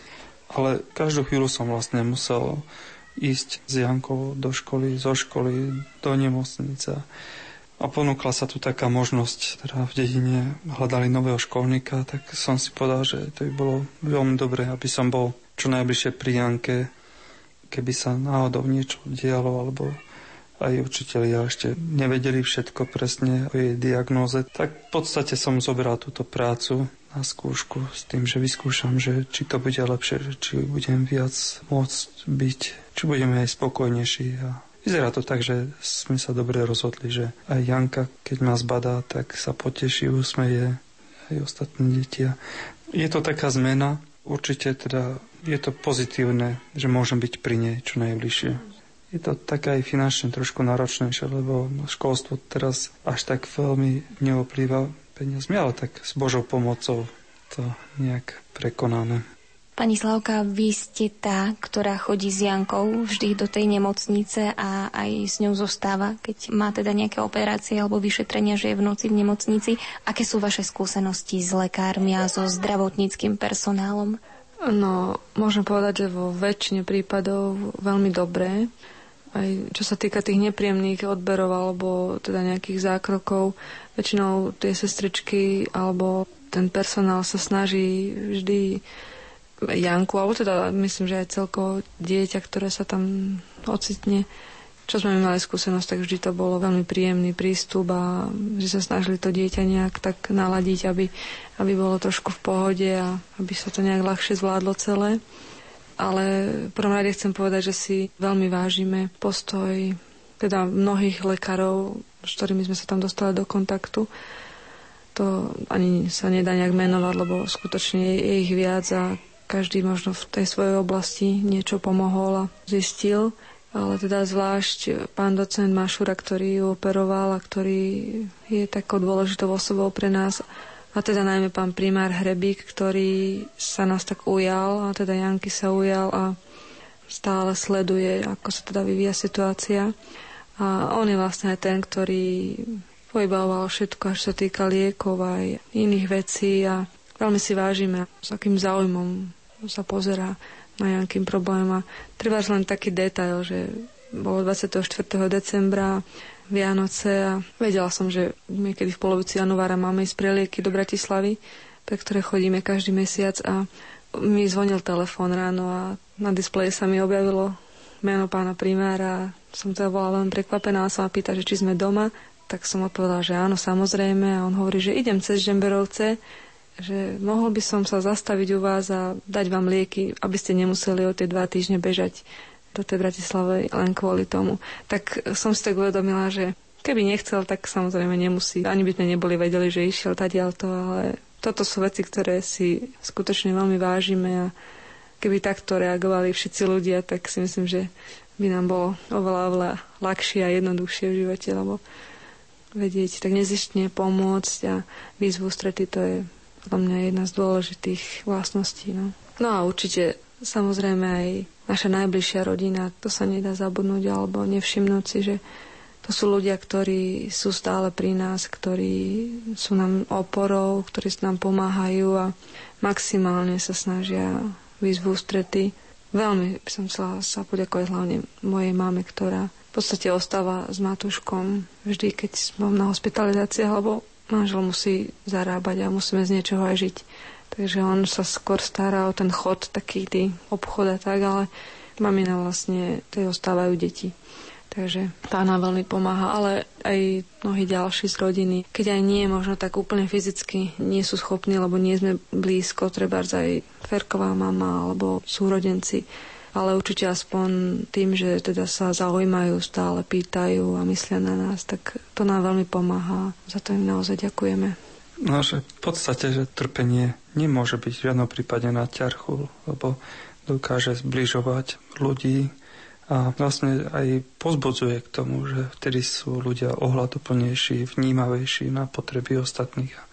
ale každú chvíľu som vlastne musel ísť s Jankou do školy, zo školy do nemocnice. A ponúkla sa tu taká možnosť, teda v dedine hľadali nového školníka, tak som si povedal, že to by bolo veľmi dobré, aby som bol čo najbližšie pri Janke, keby sa náhodou niečo dialo, alebo aj učiteľia ešte nevedeli všetko presne o jej diagnóze, tak v podstate som zobral túto prácu na skúšku s tým, že vyskúšam, že či to bude lepšie, či budem viac môcť byť, či budeme aj spokojnejší. A vyzerá to tak, že sme sa dobre rozhodli, že aj Janka, keď ma zbadá, tak sa poteší, usmeje aj ostatní deti. Je to taká zmena, určite teda je to pozitívne, že môžem byť pri nej čo najbližšie. Je to také aj finančne trošku náročnejšie, lebo školstvo teraz až tak veľmi neoplýva peniazmi, ale tak s Božou pomocou to nejak prekonáme. Pani Slavka, vy ste tá, ktorá chodí s Jankou vždy do tej nemocnice a aj s ňou zostáva, keď má teda nejaké operácie alebo vyšetrenia, že je v noci v nemocnici. Aké sú vaše skúsenosti s lekármi a so zdravotníckým personálom? No, môžem povedať, že vo väčšine prípadov veľmi dobré. Aj čo sa týka tých nepríjemných odberov alebo teda nejakých zákrokov, Väčšinou tie sestričky alebo ten personál sa snaží vždy Janku, alebo teda myslím, že aj celko dieťa, ktoré sa tam ocitne, čo sme mali skúsenosť, tak vždy to bolo veľmi príjemný prístup a že sa snažili to dieťa nejak tak naladiť, aby, aby bolo trošku v pohode a aby sa to nejak ľahšie zvládlo celé. Ale v prvom rade chcem povedať, že si veľmi vážime postoj teda mnohých lekárov s ktorými sme sa tam dostali do kontaktu. To ani sa nedá nejak menovať, lebo skutočne je ich viac a každý možno v tej svojej oblasti niečo pomohol a zistil. Ale teda zvlášť pán docent Mašura, ktorý ju operoval a ktorý je takou dôležitou osobou pre nás. A teda najmä pán primár Hrebík, ktorý sa nás tak ujal, a teda Janky sa ujal a stále sleduje, ako sa teda vyvíja situácia. A on je vlastne aj ten, ktorý pojbával všetko, až sa týka liekov aj iných vecí a veľmi si vážime, s akým záujmom sa pozera na nejakým problém. A treba len taký detail, že bolo 24. decembra Vianoce a vedela som, že niekedy v polovici januára máme ísť prelieky do Bratislavy, pre ktoré chodíme každý mesiac a mi zvonil telefón ráno a na displeji sa mi objavilo meno pána primára. Som teda bola veľmi prekvapená a sa ma pýta, že či sme doma. Tak som odpovedala, že áno, samozrejme. A on hovorí, že idem cez Žemberovce, že mohol by som sa zastaviť u vás a dať vám lieky, aby ste nemuseli o tie dva týždne bežať do tej Bratislavy len kvôli tomu. Tak som si tak uvedomila, že keby nechcel, tak samozrejme nemusí. Ani by sme neboli vedeli, že išiel tadiaľ ale toto sú veci, ktoré si skutočne veľmi vážime a keby takto reagovali všetci ľudia, tak si myslím, že by nám bolo oveľa, oveľa ľahšie a jednoduchšie v živote, lebo vedieť tak nezištne pomôcť a výzvu strety, to je podľa mňa jedna z dôležitých vlastností. No, no a určite samozrejme aj naša najbližšia rodina, to sa nedá zabudnúť alebo nevšimnúť si, že to sú ľudia, ktorí sú stále pri nás, ktorí sú nám oporou, ktorí nám pomáhajú a maximálne sa snažia výzvu strety Veľmi by som chcela sa poďakovať hlavne mojej mame, ktorá v podstate ostáva s Matuškom vždy, keď som na hospitalizácii, lebo manžel musí zarábať a musíme z niečoho aj žiť. Takže on sa skôr stará o ten chod, taký tý obchod a tak, ale mamina vlastne, tej ostávajú deti. Takže tá nám veľmi pomáha, ale aj mnohí ďalší z rodiny, keď aj nie, možno tak úplne fyzicky nie sú schopní, lebo nie sme blízko, treba aj Ferková mama alebo súrodenci, ale určite aspoň tým, že teda sa zaujímajú, stále pýtajú a myslia na nás, tak to nám veľmi pomáha. Za to im naozaj ďakujeme. No, že v podstate, že trpenie nemôže byť v žiadnom prípade na ťarchu, lebo dokáže zbližovať ľudí, a vlastne aj pozbudzuje k tomu, že vtedy sú ľudia ohľadoplnejší, vnímavejší na potreby ostatných. A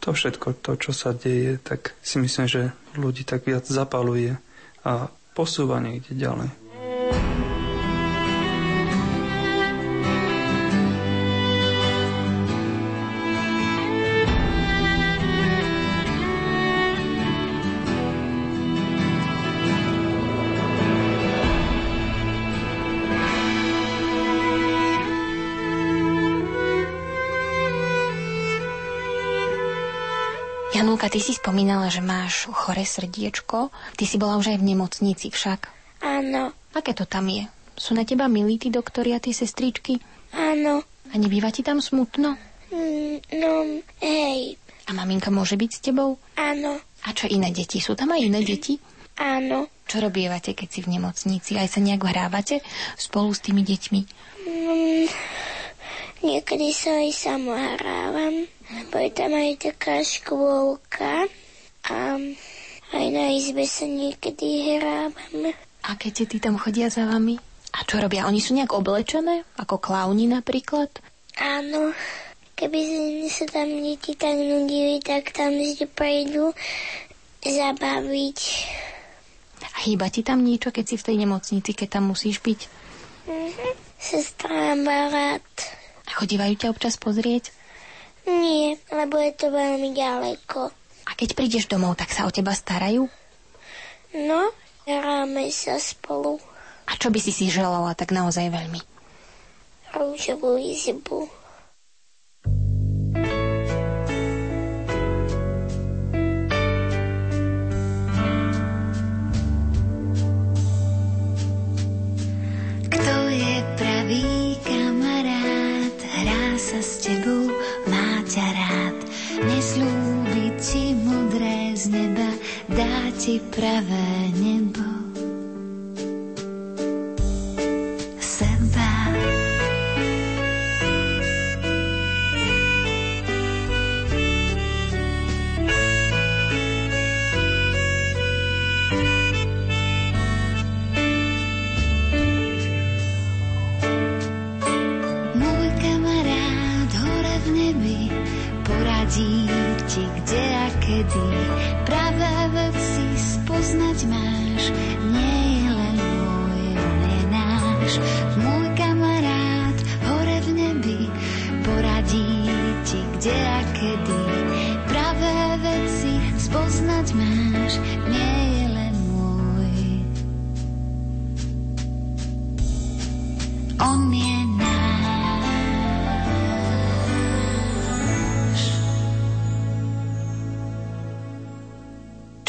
to všetko, to, čo sa deje, tak si myslím, že ľudí tak viac zapaluje a posúva niekde ďalej. Ty si spomínala, že máš chore srdiečko. Ty si bola už aj v nemocnici však. Áno. Aké to tam je? Sú na teba milí tí doktori a tí sestričky? Áno. A nebýva ti tam smutno? Mm, no, hej. A maminka môže byť s tebou? Áno. A čo iné deti? Sú tam aj iné deti? Áno. Čo robievate, keď si v nemocnici? Aj sa nejak hrávate spolu s tými deťmi? Mm, niekedy sa aj sama hrávam. Bo je tam aj taká škôlka a aj na izbe sa niekedy hrávame. A keď ti tam chodia za vami? A čo robia? Oni sú nejak oblečené? Ako klauni napríklad? Áno. Keby sa tam deti tak nudili, tak tam vždy prejdú zabaviť. A chýba ti tam niečo, keď si v tej nemocnici, keď tam musíš byť? Mhm. Sestra má rád. A chodívajú ťa občas pozrieť? Nie, lebo je to veľmi ďaleko. A keď prídeš domov, tak sa o teba starajú? No, hráme sa spolu. A čo by si si želala tak naozaj veľmi? Rúžovú izbu. Ti pravé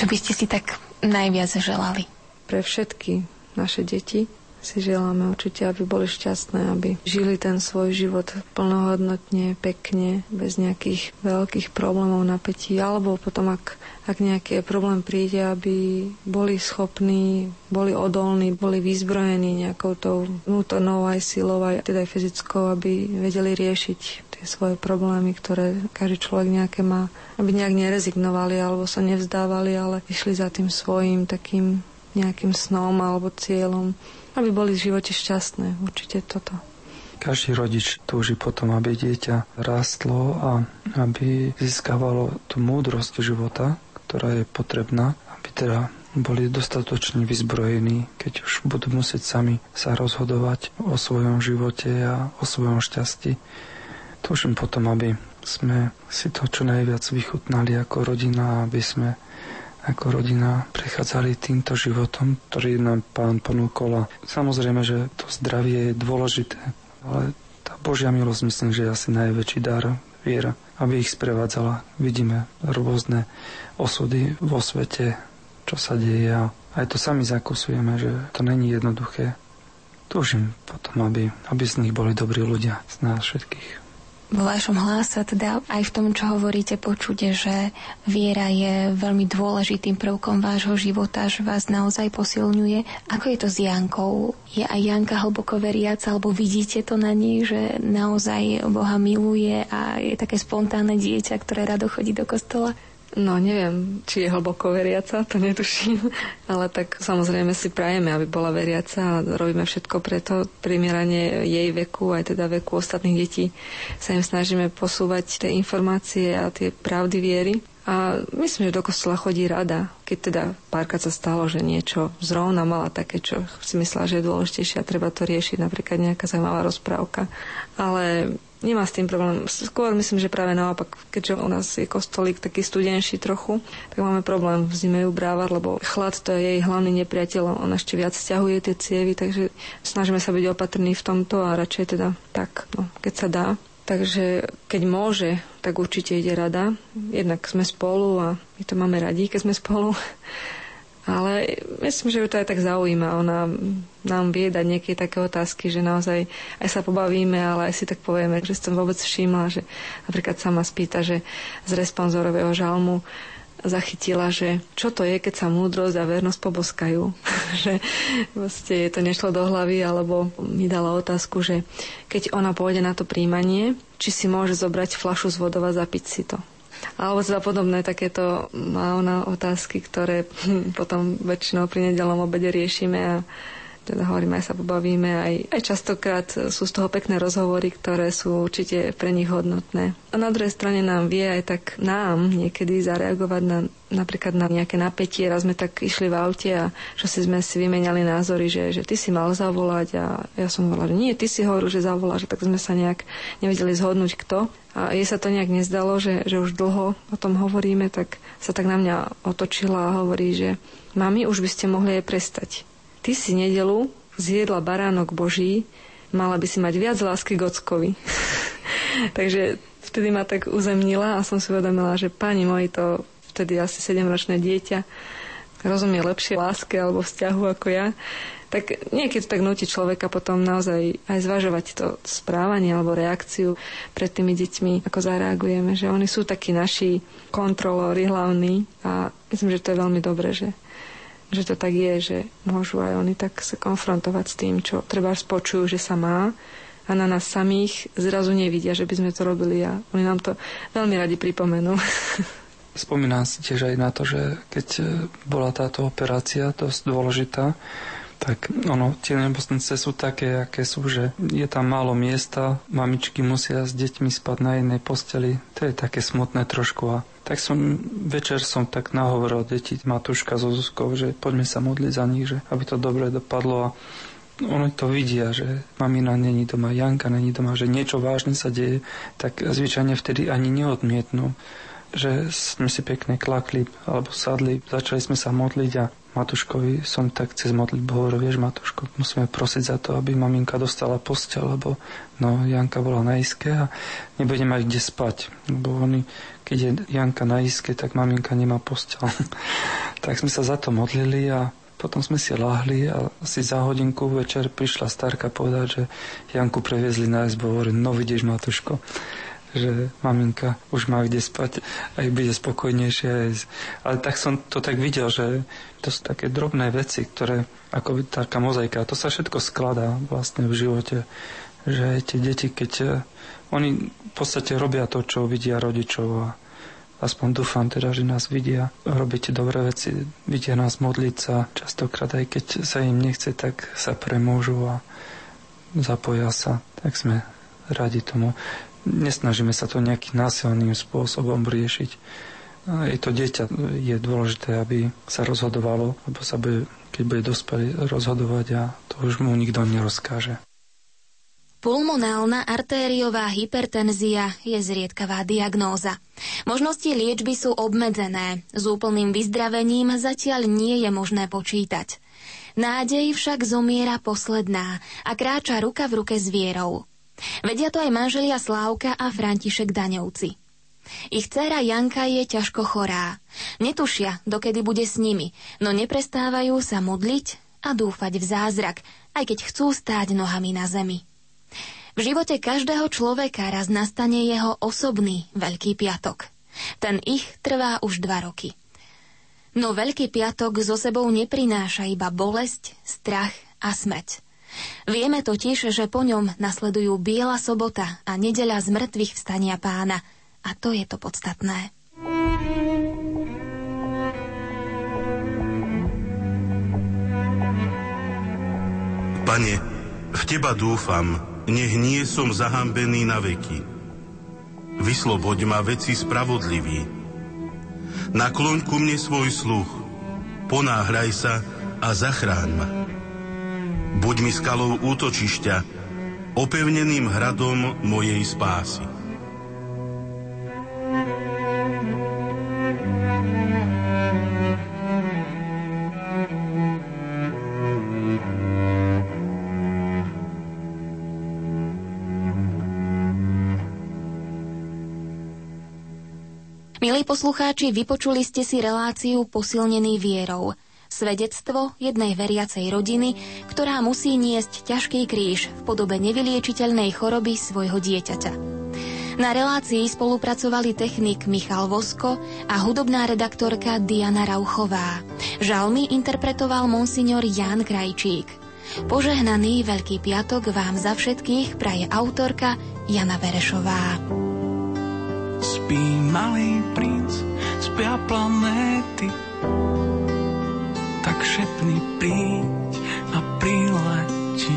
by ste si tak najviac želali? Pre všetky naše deti, si želáme určite, aby boli šťastné, aby žili ten svoj život plnohodnotne, pekne, bez nejakých veľkých problémov, napätí, alebo potom, ak, ak nejaký problém príde, aby boli schopní, boli odolní, boli vyzbrojení nejakou tou vnútornou aj silou, aj teda aj fyzickou, aby vedeli riešiť tie svoje problémy, ktoré každý človek nejaké má, aby nejak nerezignovali alebo sa nevzdávali, ale išli za tým svojim takým nejakým snom alebo cieľom aby boli v živote šťastné. Určite toto. Každý rodič túži potom, aby dieťa rástlo a aby získavalo tú múdrosť života, ktorá je potrebná, aby teda boli dostatočne vyzbrojení, keď už budú musieť sami sa rozhodovať o svojom živote a o svojom šťastí. Túžim potom, aby sme si to čo najviac vychutnali ako rodina, aby sme ako rodina prechádzali týmto životom, ktorý nám pán ponúkol. A samozrejme, že to zdravie je dôležité, ale tá Božia milosť myslím, že je asi najväčší dar viera, aby ich sprevádzala. Vidíme rôzne osudy vo svete, čo sa deje a aj to sami zakusujeme, že to není jednoduché. Túžim potom, aby, aby z nich boli dobrí ľudia, z nás všetkých. Vo vašom hlase, teda aj v tom, čo hovoríte, počuť, že viera je veľmi dôležitým prvkom vášho života, že vás naozaj posilňuje. Ako je to s Jankou? Je aj Janka hlboko veriaca, alebo vidíte to na nej, že naozaj Boha miluje a je také spontánne dieťa, ktoré rado chodí do kostola? No neviem, či je hlboko veriaca, to netuším, ale tak samozrejme si prajeme, aby bola veriaca a robíme všetko preto, primieranie jej veku, aj teda veku ostatných detí sa im snažíme posúvať tie informácie a tie pravdy viery. A myslím, že do kostola chodí rada, keď teda párkrát sa stalo, že niečo zrovna mala také, čo si myslela, že je dôležitejšie a treba to riešiť, napríklad nejaká zaujímavá rozprávka. Ale nemá s tým problém. Skôr myslím, že práve naopak, keďže u nás je kostolík taký studenší trochu, tak máme problém v zime ju brávať, lebo chlad to je jej hlavný nepriateľ. On ešte viac stiahuje tie cievy, takže snažíme sa byť opatrní v tomto a radšej teda tak, no, keď sa dá. Takže keď môže, tak určite ide rada. Jednak sme spolu a my to máme radi, keď sme spolu. Ale myslím, že ju to aj tak zaujíma. Ona nám vie dať nejaké také otázky, že naozaj aj sa pobavíme, ale aj si tak povieme, že som vôbec všimla, že napríklad sa ma spýta, že z responzorového žalmu zachytila, že čo to je, keď sa múdrosť a vernosť poboskajú. že vlastne to nešlo do hlavy, alebo mi dala otázku, že keď ona pôjde na to príjmanie, či si môže zobrať flašu z vodova a zapiť si to. Alebo teda podobné takéto má ona otázky, ktoré potom väčšinou pri nedelom obede riešime a teda hovoríme, aj sa pobavíme, aj, aj častokrát sú z toho pekné rozhovory, ktoré sú určite pre nich hodnotné. A na druhej strane nám vie aj tak nám niekedy zareagovať na napríklad na nejaké napätie. Raz sme tak išli v aute a čo si sme si vymenali názory, že, že ty si mal zavolať a ja som hovorila, že nie, ty si hovoril, že zavoláš, tak sme sa nejak nevedeli zhodnúť kto. A jej sa to nejak nezdalo, že, že už dlho o tom hovoríme, tak sa tak na mňa otočila a hovorí, že mami, už by ste mohli aj prestať. Ty si nedelu zjedla baránok Boží, mala by si mať viac lásky k ockovi. Takže vtedy ma tak uzemnila a som si uvedomila, že pani moji to vtedy asi 7-ročné dieťa rozumie lepšie láske alebo vzťahu ako ja tak niekedy tak nutí človeka potom naozaj aj zvažovať to správanie alebo reakciu pred tými deťmi, ako zareagujeme, že oni sú takí naši kontrolóri hlavní a myslím, že to je veľmi dobré, že že to tak je, že môžu aj oni tak sa konfrontovať s tým, čo treba spočujú, že sa má a na nás samých zrazu nevidia, že by sme to robili a oni nám to veľmi radi pripomenú. Spomínam si tiež aj na to, že keď bola táto operácia dosť dôležitá, tak ono, tie nemocnice sú také, aké sú, že je tam málo miesta, mamičky musia s deťmi spať na jednej posteli. To je také smutné trošku a tak som, večer som tak nahovoril deti Matúška so Zuzkou, že poďme sa modliť za nich, že aby to dobre dopadlo a oni to vidia, že mamina není doma, Janka není doma, že niečo vážne sa deje, tak zvyčajne vtedy ani neodmietnú že sme si pekne klakli alebo sadli, začali sme sa modliť a Matuškovi som tak cez modlitbu hovoril, vieš Matuško, musíme prosiť za to, aby maminka dostala postel, lebo no, Janka bola na iske a nebude mať kde spať. Lebo oni, keď je Janka na iske, tak maminka nemá postel. tak sme sa za to modlili a Potom sme si lahli a asi za hodinku večer prišla starka povedať, že Janku previezli na izbu. Hovorím, no vidíš, Matuško, že maminka už má kde spať a ich bude spokojnejšie. Ale tak som to tak videl, že to sú také drobné veci, ktoré ako taká mozaika, to sa všetko skladá vlastne v živote. Že tie deti, keď eh, oni v podstate robia to, čo vidia rodičov a aspoň dúfam teda, že nás vidia robiť dobré veci, vidia nás modliť sa, častokrát aj keď sa im nechce, tak sa premôžu a zapoja sa, tak sme radi tomu. Nesnažíme sa to nejakým násilným spôsobom riešiť. Je to dieťa, je dôležité, aby sa rozhodovalo, lebo sa bude, keď bude dospelý, rozhodovať a to už mu nikto nerozkáže. Pulmonálna artériová hypertenzia je zriedkavá diagnóza. Možnosti liečby sú obmedzené, s úplným vyzdravením zatiaľ nie je možné počítať. Nádej však zomiera posledná a kráča ruka v ruke s vierou. Vedia to aj manželia Slávka a František Daňovci. Ich dcéra Janka je ťažko chorá. Netušia, dokedy bude s nimi, no neprestávajú sa modliť a dúfať v zázrak, aj keď chcú stáť nohami na zemi. V živote každého človeka raz nastane jeho osobný Veľký piatok. Ten ich trvá už dva roky. No Veľký piatok so sebou neprináša iba bolesť, strach a smrť. Vieme totiž, že po ňom nasledujú Biela sobota a nedeľa z mŕtvych vstania pána. A to je to podstatné. Pane, v Teba dúfam, nech nie som zahambený na veky. Vysloboď ma veci spravodlivý. Nakloň ku mne svoj sluch, ponáhraj sa a zachráň ma. Buď mi skalou útočišťa, opevneným hradom mojej spásy. Milí poslucháči, vypočuli ste si reláciu Posilnený vierou. Svedectvo jednej veriacej rodiny, ktorá musí niesť ťažký kríž v podobe nevyliečiteľnej choroby svojho dieťaťa. Na relácii spolupracovali technik Michal Vosko a hudobná redaktorka Diana Rauchová. Žalmy interpretoval monsignor Jan Krajčík. Požehnaný Veľký piatok vám za všetkých praje autorka Jana Verešová. Spí malý princ, spia planéty, tak šepni príď a prileti.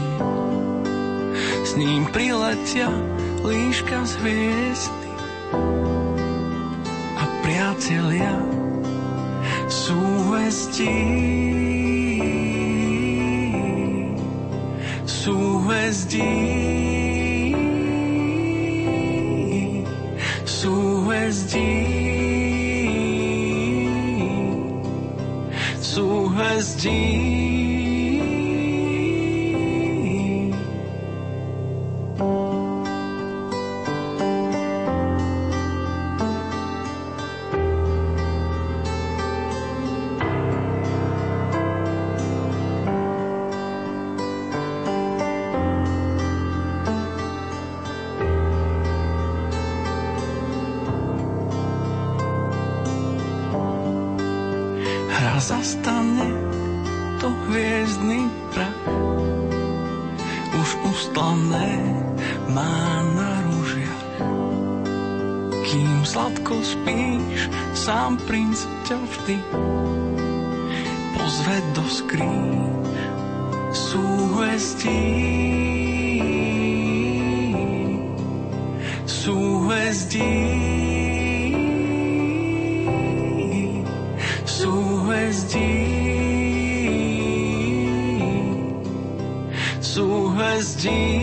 S ním priletia líška z hviezdy a priatelia. Súhvestí. súhvezdí. Súhvezdí. Sladko spíš, sám princ ťa vždy pozve do skríň súhvestí. Súhvestí. súhvezdí. Súhvezdí.